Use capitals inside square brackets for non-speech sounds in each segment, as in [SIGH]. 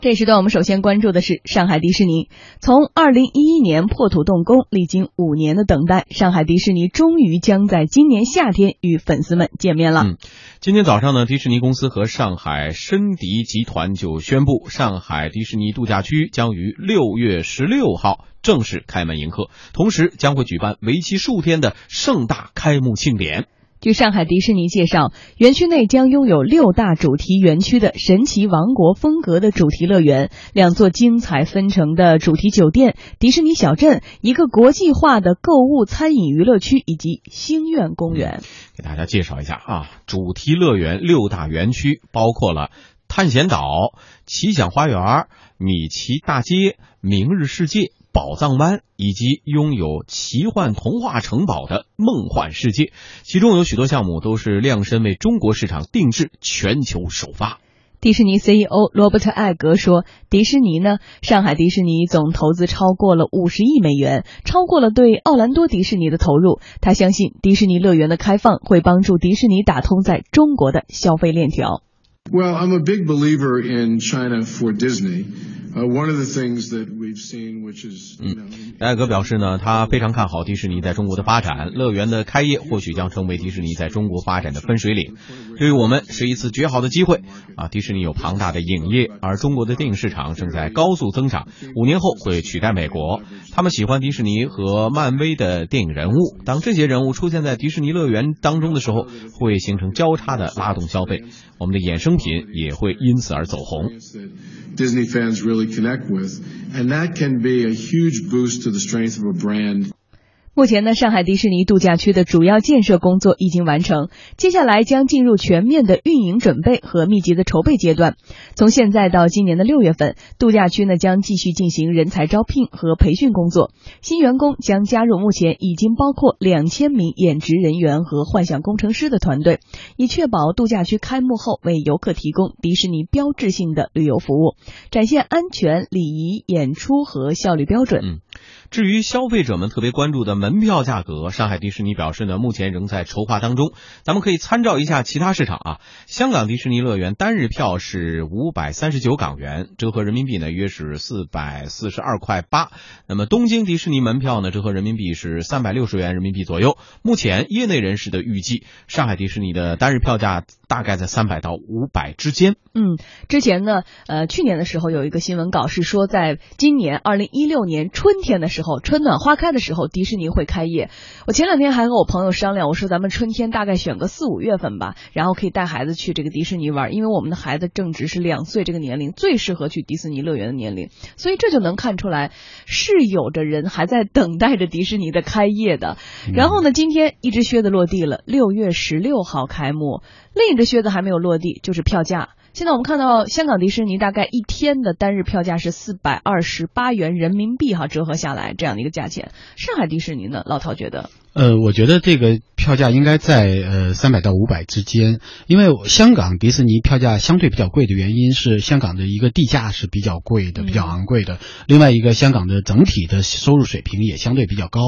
这时段我们首先关注的是上海迪士尼。从二零一一年破土动工，历经五年的等待，上海迪士尼终于将在今年夏天与粉丝们见面了。嗯，今天早上呢，迪士尼公司和上海申迪集团就宣布，上海迪士尼度假区将于六月十六号正式开门迎客，同时将会举办为期数天的盛大开幕庆典。据上海迪士尼介绍，园区内将拥有六大主题园区的神奇王国风格的主题乐园，两座精彩纷呈的主题酒店，迪士尼小镇，一个国际化的购物、餐饮、娱乐区，以及星愿公园。给大家介绍一下啊，主题乐园六大园区包括了探险岛、奇想花园、米奇大街、明日世界。宝藏湾以及拥有奇幻童话城堡的梦幻世界，其中有许多项目都是量身为中国市场定制，全球首发。迪士尼 CEO 罗伯特·艾格说：“迪士尼呢，上海迪士尼总投资超过了五十亿美元，超过了对奥兰多迪士尼的投入。他相信迪士尼乐园的开放会帮助迪士尼打通在中国的消费链条。” Well, I'm a big believer in China for Disney. One of the things that we've seen, which is, 嗯，艾格表示呢，他非常看好迪士尼在中国的发展，乐园的开业或许将成为迪士尼在中国发展的分水岭，对于我们是一次绝好的机会啊！迪士尼有庞大的影业，而中国的电影市场正在高速增长，五年后会取代美国。他们喜欢迪士尼和漫威的电影人物，当这些人物出现在迪士尼乐园当中的时候，会形成交叉的拉动消费，我们的衍生品也会因此而走红。Disney fans really connect with, and that can be a huge boost to the strength of a brand. 目前呢，上海迪士尼度假区的主要建设工作已经完成，接下来将进入全面的运营准备和密集的筹备阶段。从现在到今年的六月份，度假区呢将继续进行人才招聘和培训工作，新员工将加入目前已经包括两千名演职人员和幻想工程师的团队，以确保度假区开幕后为游客提供迪士尼标志性的旅游服务，展现安全、礼仪、演出和效率标准。至于消费者们特别关注的门票价格，上海迪士尼表示呢，目前仍在筹划当中。咱们可以参照一下其他市场啊，香港迪士尼乐园单日票是五百三十九港元，折合人民币呢约是四百四十二块八。那么东京迪士尼门票呢，折合人民币是三百六十元人民币左右。目前业内人士的预计，上海迪士尼的单日票价大概在三百到五百之间。嗯，之前呢，呃，去年的时候有一个新闻稿是说，在今年二零一六年春天的时候。时候春暖花开的时候，迪士尼会开业。我前两天还和我朋友商量，我说咱们春天大概选个四五月份吧，然后可以带孩子去这个迪士尼玩，因为我们的孩子正值是两岁这个年龄，最适合去迪士尼乐园的年龄。所以这就能看出来，是有着人还在等待着迪士尼的开业的。然后呢，今天一只靴子落地了，六月十六号开幕，另一只靴子还没有落地，就是票价。现在我们看到香港迪士尼大概一天的单日票价是四百二十八元人民币哈，折合下来这样的一个价钱。上海迪士尼呢，老陶觉得。呃，我觉得这个票价应该在呃三百到五百之间，因为香港迪士尼票价相对比较贵的原因是香港的一个地价是比较贵的，比较昂贵的。另外一个，香港的整体的收入水平也相对比较高，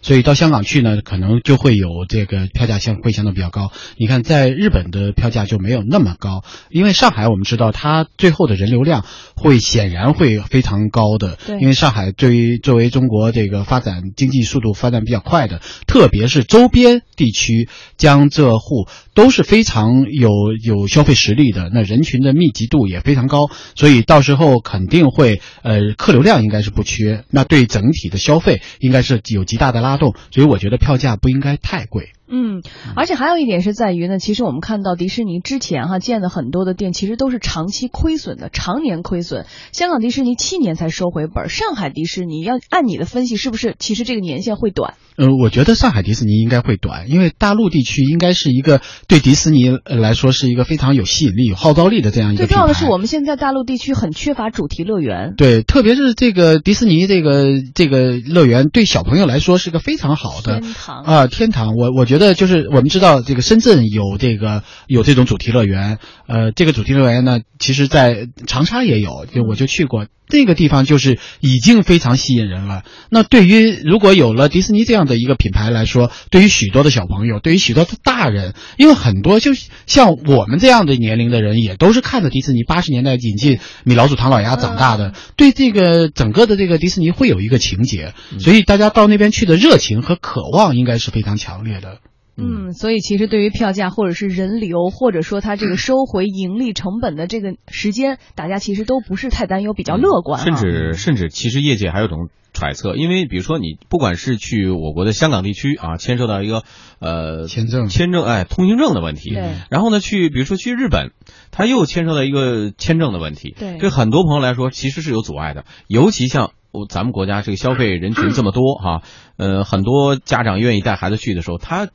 所以到香港去呢，可能就会有这个票价相会相对比较高。你看，在日本的票价就没有那么高，因为上海我们知道它最后的人流量会显然会非常高的，因为上海对于作为中国这个发展经济速度发展比较快的。特别是周边地区，江浙沪都是非常有有消费实力的，那人群的密集度也非常高，所以到时候肯定会，呃，客流量应该是不缺，那对整体的消费应该是有极大的拉动，所以我觉得票价不应该太贵。嗯，而且还有一点是在于呢，其实我们看到迪士尼之前哈建的很多的店，其实都是长期亏损的，常年亏损。香港迪士尼七年才收回本，上海迪士尼要按你的分析，是不是其实这个年限会短？呃，我觉得上海迪士尼应该会短，因为大陆地区应该是一个对迪士尼来说是一个非常有吸引力、有号召力的这样一个。最重要的是，我们现在大陆地区很缺乏主题乐园。对，特别是这个迪士尼这个这个乐园，对小朋友来说是个非常好的天堂啊，天堂。我我觉得。得就是我们知道这个深圳有这个有这种主题乐园，呃，这个主题乐园呢，其实在长沙也有，就我就去过。那个地方就是已经非常吸引人了。那对于如果有了迪士尼这样的一个品牌来说，对于许多的小朋友，对于许多的大人，因为很多就像我们这样的年龄的人，也都是看着迪士尼八十年代引进米老鼠、唐老鸭长大的，对这个整个的这个迪士尼会有一个情节，所以大家到那边去的热情和渴望应该是非常强烈的。嗯，所以其实对于票价或者是人流，或者说它这个收回盈利成本的这个时间，大家其实都不是太担忧，比较乐观。甚至甚至，其实业界还有种揣测，因为比如说你不管是去我国的香港地区啊，牵涉到一个呃签证签证哎通行证的问题，对。然后呢，去比如说去日本，它又牵涉到一个签证的问题，对。对很多朋友来说，其实是有阻碍的，尤其像我咱们国家这个消费人群这么多哈，呃，很多家长愿意带孩子去的时候，他。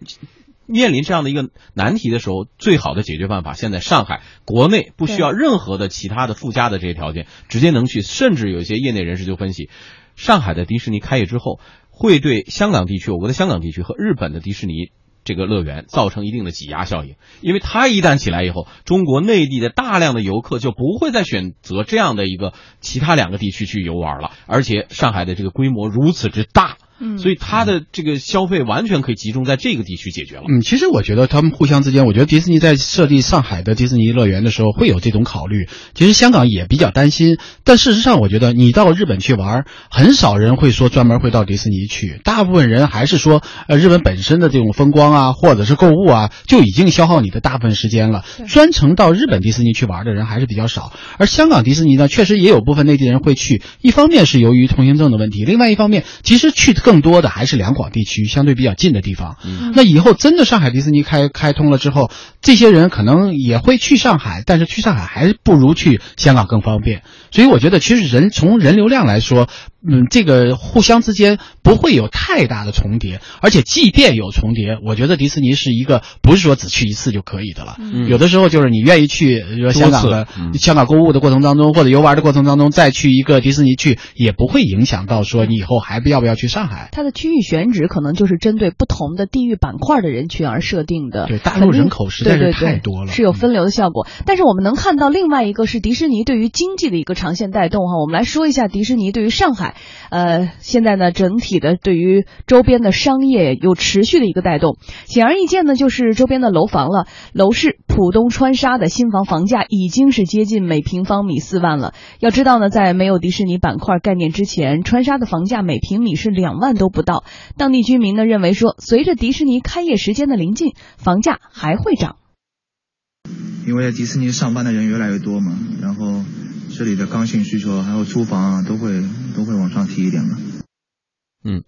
[LAUGHS] 面临这样的一个难题的时候，最好的解决办法，现在上海国内不需要任何的其他的附加的这些条件，直接能去。甚至有一些业内人士就分析，上海的迪士尼开业之后，会对香港地区、我国的香港地区和日本的迪士尼这个乐园造成一定的挤压效应。因为它一旦起来以后，中国内地的大量的游客就不会再选择这样的一个其他两个地区去游玩了，而且上海的这个规模如此之大。嗯，所以它的这个消费完全可以集中在这个地区解决了。嗯，其实我觉得他们互相之间，我觉得迪士尼在设立上海的迪士尼乐园的时候会有这种考虑。其实香港也比较担心，但事实上，我觉得你到日本去玩，很少人会说专门会到迪士尼去，大部分人还是说，呃，日本本身的这种风光啊，或者是购物啊，就已经消耗你的大部分时间了。专程到日本迪士尼去玩的人还是比较少。而香港迪士尼呢，确实也有部分内地人会去，一方面是由于通行证的问题，另外一方面，其实去更多的还是两广地区相对比较近的地方。那以后真的上海迪士尼开开通了之后，这些人可能也会去上海，但是去上海还不如去香港更方便。所以我觉得，其实人从人流量来说。嗯，这个互相之间不会有太大的重叠，而且即便有重叠，我觉得迪士尼是一个不是说只去一次就可以的了。嗯，有的时候就是你愿意去说香港的香港购物的过程当中，或者游玩的过程当中，再去一个迪士尼去，也不会影响到说你以后还要不要去上海。它的区域选址可能就是针对不同的地域板块的人群而设定的。对，大陆人口实在是太多了，是有分流的效果。但是我们能看到另外一个是迪士尼对于经济的一个长线带动哈。我们来说一下迪士尼对于上海。呃，现在呢，整体的对于周边的商业有持续的一个带动。显而易见呢，就是周边的楼房了。楼市浦东川沙的新房房价已经是接近每平方米四万了。要知道呢，在没有迪士尼板块概念之前，川沙的房价每平米是两万万都不到。当地居民呢认为说，随着迪士尼开业时间的临近，房价还会涨。因为迪士尼上班的人越来越多嘛，然后。这里的刚性需求还有租房啊，都会都会往上提一点嘛。嗯，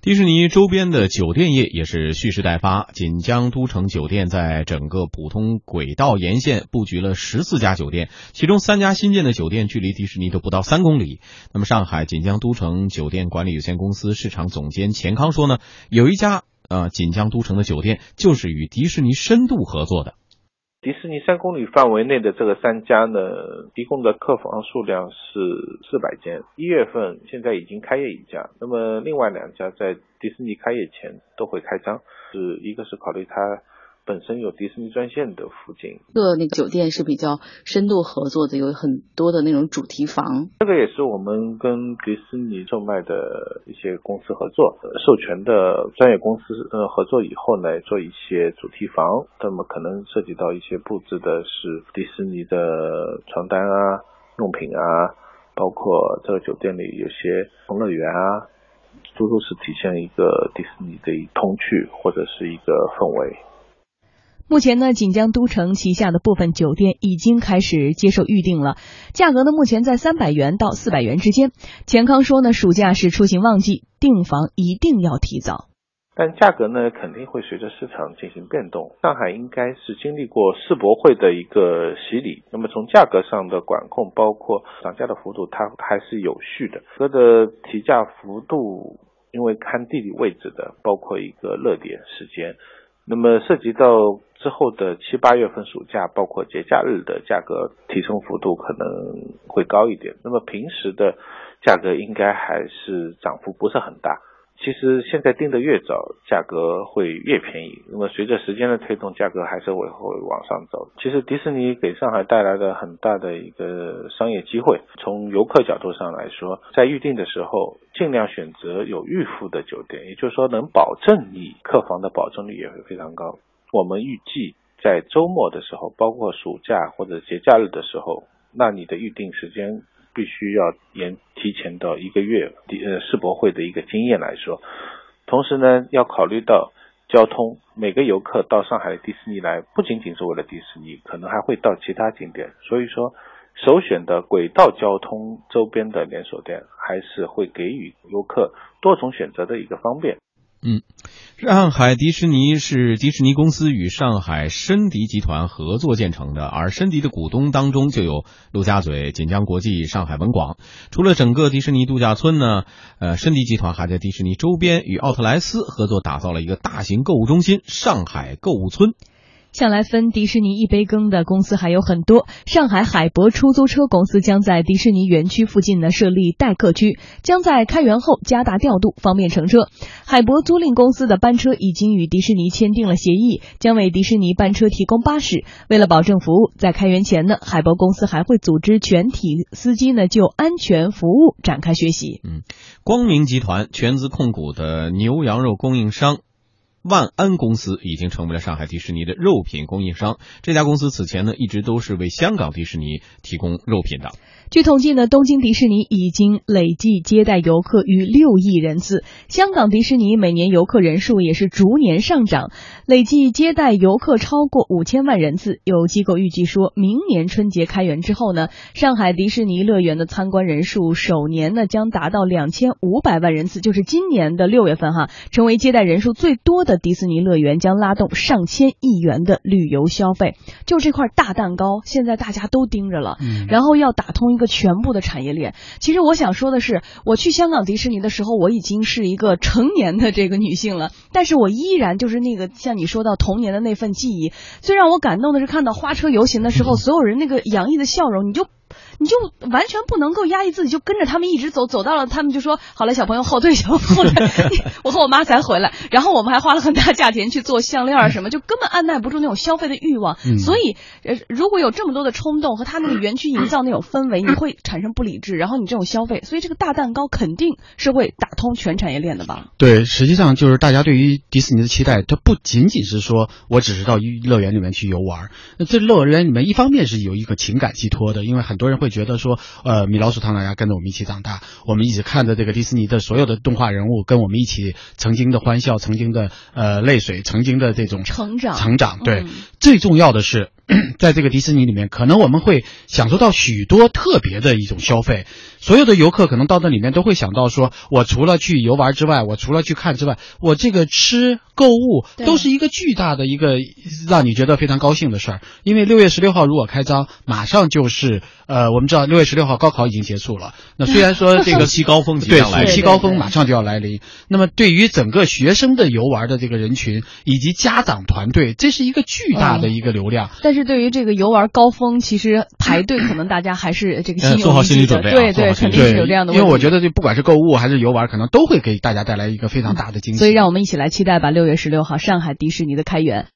迪士尼周边的酒店业也是蓄势待发。锦江都城酒店在整个普通轨道沿线布局了十四家酒店，其中三家新建的酒店距离迪士尼都不到三公里。那么，上海锦江都城酒店管理有限公司市场总监钱康说呢，有一家呃锦江都城的酒店就是与迪士尼深度合作的。迪士尼三公里范围内的这个三家呢，提供的客房数量是四百间。一月份现在已经开业一家，那么另外两家在迪士尼开业前都会开张，是一个是考虑它。本身有迪士尼专线的附近，个那个酒店是比较深度合作的，有很多的那种主题房。这个也是我们跟迪士尼售卖的一些公司合作，授权的专业公司呃合作以后呢，做一些主题房。那么可能涉及到一些布置的是迪士尼的床单啊、用品啊，包括这个酒店里有些同乐园啊，都都是体现一个迪士尼的童趣或者是一个氛围。目前呢，锦江都城旗下的部分酒店已经开始接受预订了，价格呢目前在三百元到四百元之间。钱康说呢，暑假是出行旺季，订房一定要提早。但价格呢肯定会随着市场进行变动。上海应该是经历过世博会的一个洗礼，那么从价格上的管控，包括涨价的幅度，它还是有序的。它的提价幅度，因为看地理位置的，包括一个热点时间。那么涉及到之后的七八月份暑假，包括节假日的价格提升幅度可能会高一点。那么平时的价格应该还是涨幅不是很大。其实现在订的越早，价格会越便宜。那么随着时间的推动，价格还是会会往上走。其实迪士尼给上海带来的很大的一个商业机会，从游客角度上来说，在预订的时候尽量选择有预付的酒店，也就是说能保证你客房的保证率也会非常高。我们预计在周末的时候，包括暑假或者节假日的时候，那你的预订时间。必须要延提前到一个月，呃世博会的一个经验来说，同时呢要考虑到交通，每个游客到上海迪士尼来，不仅仅是为了迪士尼，可能还会到其他景点，所以说首选的轨道交通周边的连锁店，还是会给予游客多种选择的一个方便。嗯，上海迪士尼是迪士尼公司与上海申迪集团合作建成的，而申迪的股东当中就有陆家嘴、锦江国际、上海文广。除了整个迪士尼度假村呢，呃，申迪集团还在迪士尼周边与奥特莱斯合作打造了一个大型购物中心——上海购物村。[LAUGHS] 向来分迪士尼一杯羹的公司还有很多。上海海博出租车公司将在迪士尼园区附近呢设立待客区，将在开园后加大调度，方便乘车。海博租赁公司的班车已经与迪士尼签订了协议，将为迪士尼班车提供巴士。为了保证服务，在开园前呢，海博公司还会组织全体司机呢就安全服务展开学习。嗯，光明集团全资控股的牛羊肉供应商。万安公司已经成为了上海迪士尼的肉品供应商。这家公司此前呢，一直都是为香港迪士尼提供肉品的。据统计呢，东京迪士尼已经累计接待游客逾六亿人次，香港迪士尼每年游客人数也是逐年上涨，累计接待游客超过五千万人次。有机构预计说，明年春节开园之后呢，上海迪士尼乐园的参观人数首年呢将达到两千五百万人次，就是今年的六月份哈，成为接待人数最多的迪士尼乐园，将拉动上千亿元的旅游消费。就这块大蛋糕，现在大家都盯着了，然后要打通一个。全部的产业链。其实我想说的是，我去香港迪士尼的时候，我已经是一个成年的这个女性了，但是我依然就是那个像你说到童年的那份记忆。最让我感动的是看到花车游行的时候，所有人那个洋溢的笑容，你就。你就完全不能够压抑自己，就跟着他们一直走，走到了他们就说好了，小朋友后退，小后退。[LAUGHS] 我和我妈才回来，然后我们还花了很大价钱去做项链什么，就根本按耐不住那种消费的欲望。所以，呃，如果有这么多的冲动和他那个园区营造那种氛围，你会产生不理智，然后你这种消费，所以这个大蛋糕肯定是会打通全产业链的吧？对，实际上就是大家对于迪士尼的期待，它不仅仅是说我只是到乐园里面去游玩，那这乐园里面一方面是有一个情感寄托的，因为很多人会。会觉得说，呃，米老鼠、唐老鸭跟着我们一起长大，我们一起看着这个迪士尼的所有的动画人物，跟我们一起曾经的欢笑、曾经的呃泪水、曾经的这种成长、成长。对，最重要的是，[CLEARS THROAT] 在这个迪士尼里面，可能我们会享受到许多特别的一种消费。所有的游客可能到那里面都会想到说，我除了去游玩之外，我除了去看之外，我这个吃购物都是一个巨大的一个让你觉得非常高兴的事儿。因为六月十六号如果开张，马上就是呃，我们知道六月十六号高考已经结束了。那虽然说这个 [LAUGHS] 暑期高峰即将来，暑期高峰马上就要来临。那么对于整个学生的游玩的这个人群以及家长团队，这是一个巨大的一个流量。但是对于这个游玩高峰，其实排队可能大家还是这个心做好心理准备，对对。肯定是有这样的，因为我觉得这不管是购物还是游玩，可能都会给大家带来一个非常大的惊喜。所以让我们一起来期待吧，六月十六号上海迪士尼的开园。